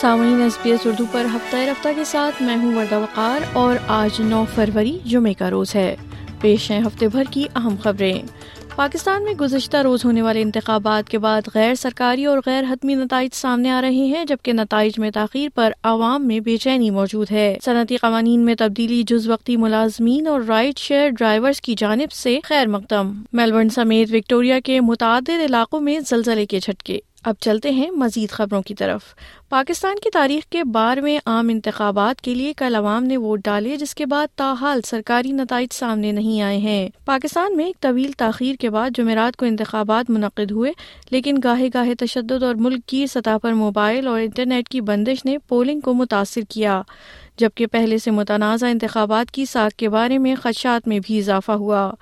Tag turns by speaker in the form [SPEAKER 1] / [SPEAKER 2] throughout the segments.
[SPEAKER 1] سامعین S B S Urdu پر ہفتہ رفتہ کے ساتھ میں ہوں وردہ وقار اور آج نو فروری جمعے کا روز ہے۔ پیش ہیں ہفتے بھر کی اہم خبریں۔ پاکستان میں گزشتہ روز ہونے والے انتخابات کے بعد غیر سرکاری اور غیر حتمی نتائج سامنے آ رہے ہیں، جبکہ نتائج میں تاخیر پر عوام میں بے چینی موجود ہے۔ صنعتی قوانین میں تبدیلی، جز وقتی ملازمین اور رائڈ شیئر ڈرائیورز کی جانب سے خیر مقدم۔ میلبرن سمیت وکٹوریا کے متعدد علاقوں میں زلزلے کے جھٹکے۔ اب چلتے ہیں مزید خبروں کی طرف۔ پاکستان کی تاریخ کے بارہویں عام انتخابات کے لیے کل عوام نے ووٹ ڈالے، جس کے بعد تاحال سرکاری نتائج سامنے نہیں آئے ہیں۔ پاکستان میں ایک طویل تاخیر کے بعد جمعرات کو انتخابات منعقد ہوئے، لیکن گاہے گاہے تشدد اور ملک کی سطح پر موبائل اور انٹرنیٹ کی بندش نے پولنگ کو متاثر کیا، جبکہ پہلے سے متنازع انتخابات کی ساکھ کے بارے میں خدشات میں بھی اضافہ ہوا۔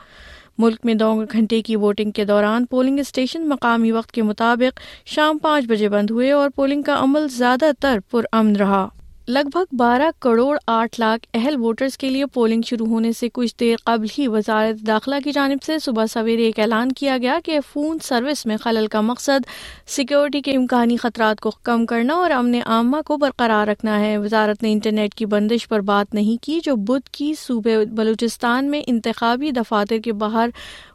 [SPEAKER 1] ملک میں دو گھنٹے کی ووٹنگ کے دوران پولنگ اسٹیشن مقامی وقت کے مطابق شام پانچ بجے بند ہوئے اور پولنگ کا عمل زیادہ تر پرامن رہا۔ لگ بھگ بارہ کروڑ آٹھ لاکھ اہل ووٹرز کے لیے پولنگ شروع ہونے سے کچھ دیر قبل ہی وزارت داخلہ کی جانب سے صبح سویرے ایک اعلان کیا گیا کہ فون سروس میں خلل کا مقصد سیکیورٹی کے امکانی خطرات کو کم کرنا اور امن عامہ کو برقرار رکھنا ہے۔ وزارت نے انٹرنیٹ کی بندش پر بات نہیں کی جو بدھ کی صوبے بلوچستان میں انتخابی دفاتر کے باہر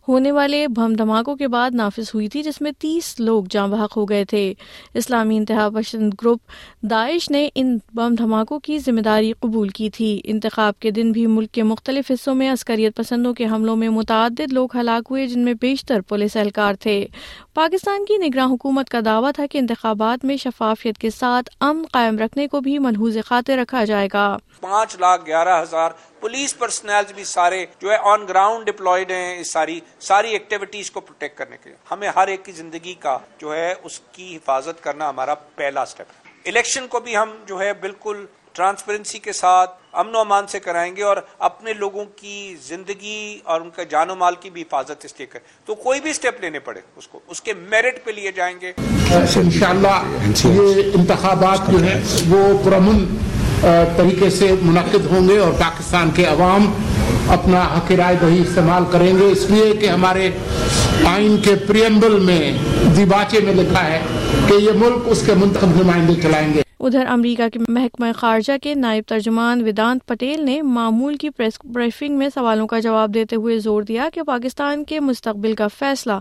[SPEAKER 1] ہونے والے بم دھماکوں کے بعد نافذ ہوئی تھی، جس میں تیس لوگ جاں بحق ہو گئے تھے۔ اسلامی انتہا پسند گروپ داعش نے ان بم دھماکوں کی ذمہ داری قبول کی تھی۔ انتخاب کے دن بھی ملک کے مختلف حصوں میں عسکریت پسندوں کے حملوں میں متعدد لوگ ہلاک ہوئے، جن میں بیشتر پولیس اہلکار تھے۔ پاکستان کی نگراں حکومت کا دعویٰ تھا کہ انتخابات میں شفافیت کے ساتھ امن قائم رکھنے کو بھی منحوظ خاطر رکھا جائے گا۔
[SPEAKER 2] پانچ لاکھ گیارہ ہزار پولیس پرسنل بھی سارے جو ہے آن گراؤنڈ ڈپلائڈ ہیں اس ساری ساری ایکٹیویٹیز کو پروٹیکٹ کرنے کے لیے۔ ہمیں ہر ایک کی زندگی کا جو ہے اس کی حفاظت کرنا ہمارا پہلا سٹیپ ہے۔ الیکشن کو بھی ہم جو ہے بالکل ٹرانسپیرنسی کے ساتھ امن و امان سے کرائیں گے اور اپنے لوگوں کی زندگی اور ان کا جان و مال کی بھی حفاظت اس لیے کریں۔ تو کوئی بھی سٹیپ لینے پڑے اس کو، اس کے میرٹ پہ لیے جائیں گے۔
[SPEAKER 3] انشاءاللہ یہ انتخابات جو ہے وہ پرامن طریقے سے منعقد ہوں گے اور پاکستان کے عوام اپنا حق رائے دہی استعمال کریں گے۔ اس لیے کہ ہمارے آئین کے پریمبل میں دیباچے میں لکھا ہے کہ یہ ملک اس کے منتخب نمائندے چلائیں گے۔
[SPEAKER 1] ادھر امریکہ کے محکمہ خارجہ کے نائب ترجمان ودانت پٹیل نے معمول کی پریس بریفنگ میں سوالوں کا جواب دیتے ہوئے زور دیا کہ پاکستان کے مستقبل کا فیصلہ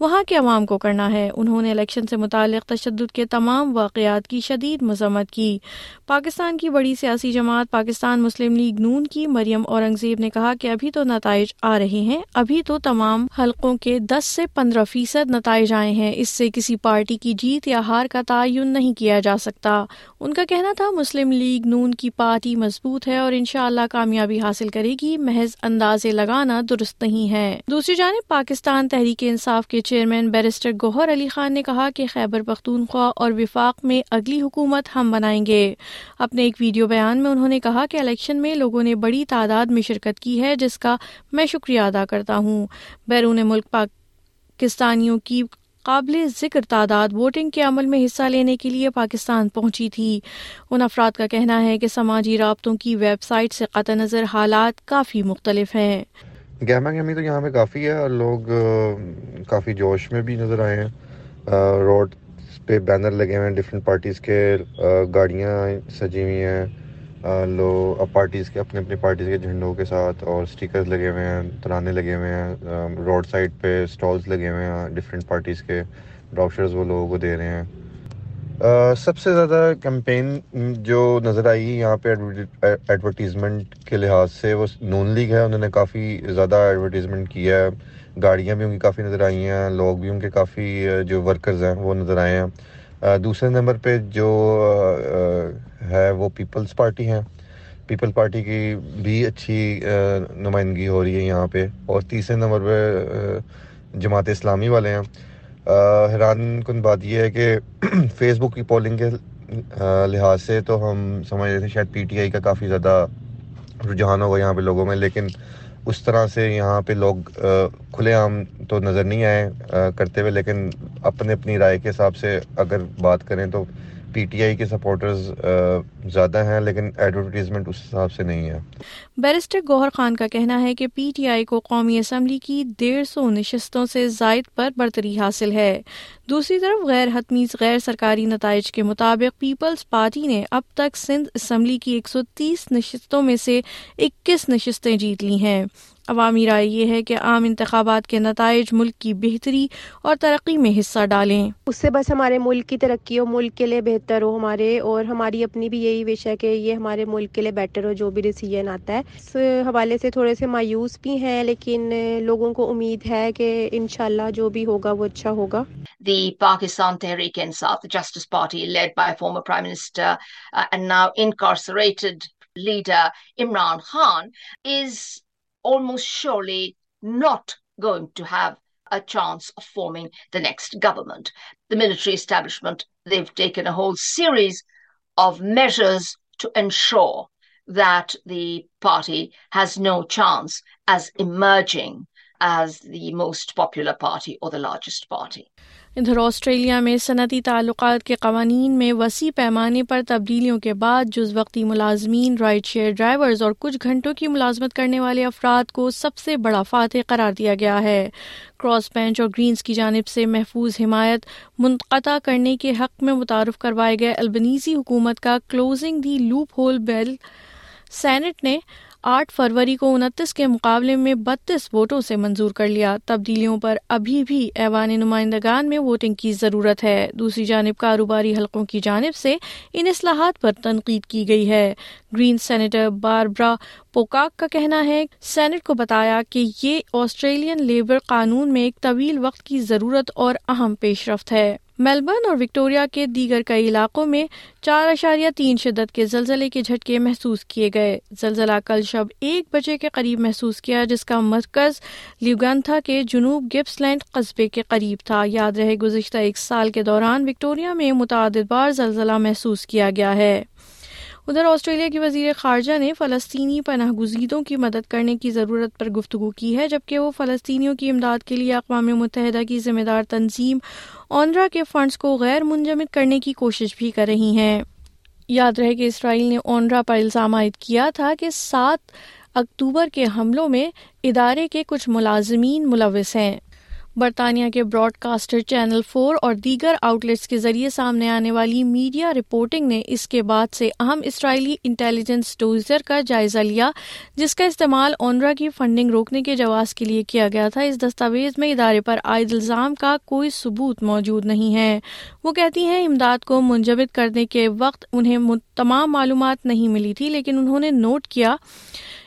[SPEAKER 1] وہاں کے عوام کو کرنا ہے۔ انہوں نے الیکشن سے متعلق تشدد کے تمام واقعات کی شدید مذمت کی۔ پاکستان کی بڑی سیاسی جماعت پاکستان مسلم لیگ نون کی مریم اورنگزیب نے کہا کہ ابھی تو نتائج آ رہے ہیں، ابھی تو تمام حلقوں کے دس سے پندرہ فیصد نتائج آئے ہیں۔ اس سے کسی پارٹی کی جیت یا ہار کا تعین نہیں کیا جا سکتا۔ ان کا کہنا تھا، مسلم لیگ نون کی پارٹی مضبوط ہے اور انشاءاللہ کامیابی حاصل کرے گی۔ محض اندازے لگانا درست نہیں ہے۔ دوسری جانب، پاکستان تحریک انصاف کے چیئرمین بیرسٹر گوہر علی خان نے کہا کہ خیبر پختونخوا اور وفاق میں اگلی حکومت ہم بنائیں گے۔ اپنے ایک ویڈیو بیان میں انہوں نے کہا کہ الیکشن میں لوگوں نے بڑی تعداد میں شرکت کی ہے، جس کا میں شکریہ ادا کرتا ہوں۔ بیرون ملک پاکستانیوں کی قابل ذکر تعداد ووٹنگ کے عمل میں حصہ لینے کے لیے پاکستان پہنچی تھی۔ ان افراد کا کہنا ہے کہ سماجی رابطوں کی ویب سائٹ سے قطع نظر حالات کافی مختلف ہیں۔
[SPEAKER 4] گہما گہمی تو یہاں پہ کافی ہے اور لوگ کافی جوش میں بھی نظر آئے ہیں۔ روڈ پہ بینر لگے ہوئے ہیں ڈفرینٹ پارٹیز کے گاڑیاں سجی ہوئی ہیں۔ لو پارٹیز کے، اپنے اپنی پارٹیز کے جھنڈوں کے ساتھ اور سٹیکرز لگے ہوئے ہیں، ترانے لگے ہوئے ہیں روڈ سائڈ پہ سٹالز لگے ہوئے ہیں ڈفرینٹ پارٹیز کے ڈاکٹرز وہ لوگوں کو دے رہے ہیں۔ سب سے زیادہ کیمپین جو نظر آئی یہاں پہ ایڈورٹیزمنٹ کے لحاظ سے وہ نون لیگ ہے، انہوں نے کافی زیادہ ایڈورٹیزمنٹ کیا ہے۔ گاڑیاں بھی ان کی کافی نظر آئی ہیں، لوگ بھی ان کے کافی جو ورکرز ہیں وہ نظر آئے ہیں۔ دوسرے نمبر پہ جو ہے وہ پیپلز پارٹی ہیں۔ پیپل پارٹی کی بھی اچھی نمائندگی ہو رہی ہے یہاں پہ۔ اور تیسرے نمبر پہ جماعت اسلامی والے ہیں۔ حیران کن بات یہ ہے کہ فیس بک کی پولنگ کے لحاظ سے تو ہم سمجھ رہے تھے شاید پی ٹی آئی کا کافی زیادہ رجحان ہوگا یہاں پہ لوگوں میں، لیکن اس طرح سے یہاں پہ لوگ کھلے عام تو نظر نہیں آئے کرتے ہوئے، لیکن اپنے اپنی رائے کے حساب سے اگر بات کریں تو پی ٹی آئی کے سپورٹرز زیادہ ہیں، لیکن ایڈورٹیزمنٹ اس حساب سے نہیں ہے۔
[SPEAKER 1] بیرسٹر گوہر خان کا کہنا ہے کہ پی ٹی آئی کو قومی اسمبلی کی ڈیڑھ سو نشستوں سے زائد پر برتری حاصل ہے۔ دوسری طرف غیر حتمی، غیر سرکاری نتائج کے مطابق پیپلز پارٹی نے اب تک سندھ اسمبلی کی ایک سو تیس نشستوں میں سے اکیس نشستیں جیت لی ہیں۔ عوامی رائے یہ ہے کہ عام انتخابات کے نتائج ملک کی بہتری اور ترقی میں حصہ ڈالیں۔
[SPEAKER 5] اس سے بس ہمارے ملک کی ترقی ہو ملک کے لیے بہتر ہو ہمارے اور ہماری اپنی بھی یہی وش ہے کہ یہ ہمارے ملک کے لیے بیٹر ہو جو بھی ڈیسیجن آتا ہے۔ اس حوالے سے تھوڑے سے مایوس بھی ہیں لیکن لوگوں کو امید ہے کہ انشاءاللہ جو بھی ہوگا وہ اچھا ہوگا۔
[SPEAKER 6] The Pakistan Tehreek Insaf justice party led by former prime minister and now incarcerated leader Imran Khan is almost surely not going to have a chance of forming the next government. The military establishment, they've taken a whole series of measures to ensure that the party has no chance as emerging as the most popular party or the largest party.
[SPEAKER 1] ادھر Australia میں صنعتی تعلقات کے قوانین میں وسیع پیمانے پر تبدیلیوں کے بعد جز وقتی ملازمین، رائڈ شیئر ڈرائیورز اور کچھ گھنٹوں کی ملازمت کرنے والے افراد کو سب سے بڑا فاتح قرار دیا گیا ہے کراس بینچ اور گرینز کی جانب سے محفوظ حمایت منقطع کرنے کے حق میں متعارف کروائے گئے البنیزی حکومت کا closing the loophole bill senate نے آٹھ فروری کو انتیس کے مقابلے میں بتیس ووٹوں سے منظور کر لیا۔ تبدیلیوں پر ابھی بھی ایوان نمائندگان میں ووٹنگ کی ضرورت ہے۔ دوسری جانب کاروباری حلقوں کی جانب سے ان اصلاحات پر تنقید کی گئی ہے۔ گرین سینیٹر باربرا پوکاک کا کہنا ہے سینٹ کو بتایا کہ یہ آسٹریلین لیبر قانون میں ایک طویل وقت کی ضرورت اور اہم پیش رفت ہے۔ میلبرن اور وکٹوریا کے دیگر کئی علاقوں میں چار اشاریہ تین شدت کے زلزلے کے جھٹکے محسوس کیے گئے۔ زلزلہ کل شب ایک بجے کے قریب محسوس کیا، جس کا مرکز لیوگانتھا کے جنوب گپس لینڈ قصبے کے قریب تھا۔ یاد رہے، گزشتہ ایک سال کے دوران وکٹوریا میں متعدد بار زلزلہ محسوس کیا گیا ہے۔ ادھر آسٹریلیا کی وزیر خارجہ نے فلسطینی پناہ گزیدوں کی مدد کرنے کی ضرورت پر گفتگو کی ہے، جبکہ وہ فلسطینیوں کی امداد کے لیے اقوام متحدہ کی ذمہ دار تنظیم اونرا کے فنڈز کو غیر منجمد کرنے کی کوشش بھی کر رہی ہیں۔ یاد رہے کہ اسرائیل نے اونرا پر الزام عائد کیا تھا کہ سات اکتوبر کے حملوں میں ادارے کے کچھ ملازمین ملوث ہیں۔ برطانیہ کے براڈ کاسٹر چینل فور اور دیگر آؤٹلیٹس کے ذریعے سامنے آنے والی میڈیا رپورٹنگ نے اس کے بعد سے اہم اسرائیلی انٹیلیجنس ڈوزر کا جائزہ لیا، جس کا استعمال اونرا کی فنڈنگ روکنے کے جواز کے لیے کیا گیا تھا۔ اس دستاویز میں ادارے پر عائد الزام کا کوئی ثبوت موجود نہیں ہے۔ وہ کہتی ہیں، امداد کو منجمد کرنے کے وقت انہیں تمام معلومات نہیں ملی تھی، لیکن انہوں نے نوٹ کیا،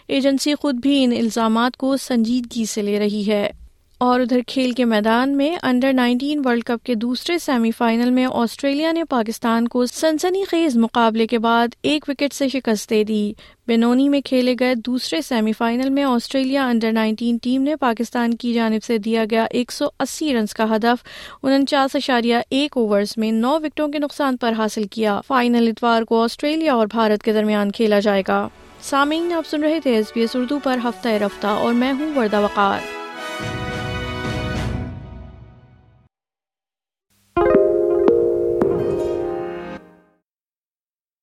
[SPEAKER 1] ایجنسی خود بھی ان الزامات کو سنجیدگی سے لے رہی ہے۔ اور ادھر کھیل کے میدان میں انڈر نائنٹین ورلڈ کپ کے دوسرے سیمی فائنل میں آسٹریلیا نے پاکستان کو سنسنی خیز مقابلے کے بعد ایک وکٹ سے شکست دے دی۔ بینونی میں کھیلے گئے دوسرے سیمی فائنل میں آسٹریلیا انڈر نائنٹین ٹیم نے پاکستان کی جانب سے دیا گیا ایک سو اسی رنز کا ہدف انچاس اشاریہ ایک اوورز میں نو وکٹوں کے نقصان پر حاصل کیا۔ فائنل اتوار کو آسٹریلیا اور بھارت کے درمیان کھیلا جائے گا۔ سامعین، آپ سن رہے تھے ایس بی ایس اردو پر ہفتہ رفتہ اور میں ہوں وردہ وقار۔